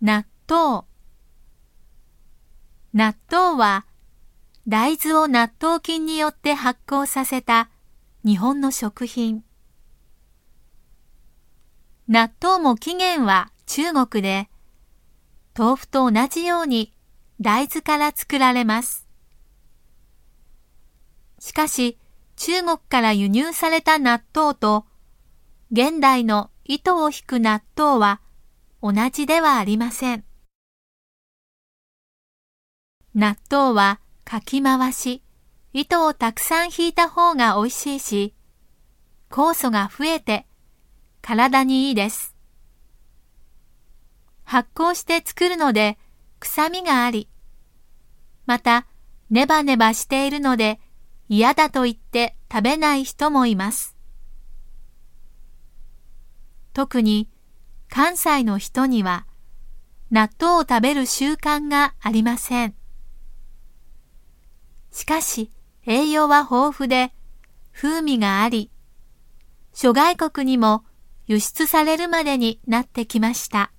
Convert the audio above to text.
納豆納豆は大豆を納豆菌によって発酵させた日本の食品。納豆も起源は中国で、豆腐と同じように大豆から作られます。しかし、中国から輸入された納豆と、現代の糸を引く納豆は同じではありません。納豆はかき回し、糸をたくさん引いた方が美味しいし、酵素が増えて体にいいです。発酵して作るので臭みがあり、またネバネバしているので嫌だと言って食べない人もいます。特に関西の人には納豆を食べる習慣がありません。しかし栄養は豊富で風味があり、諸外国にも輸出されるまでになってきました。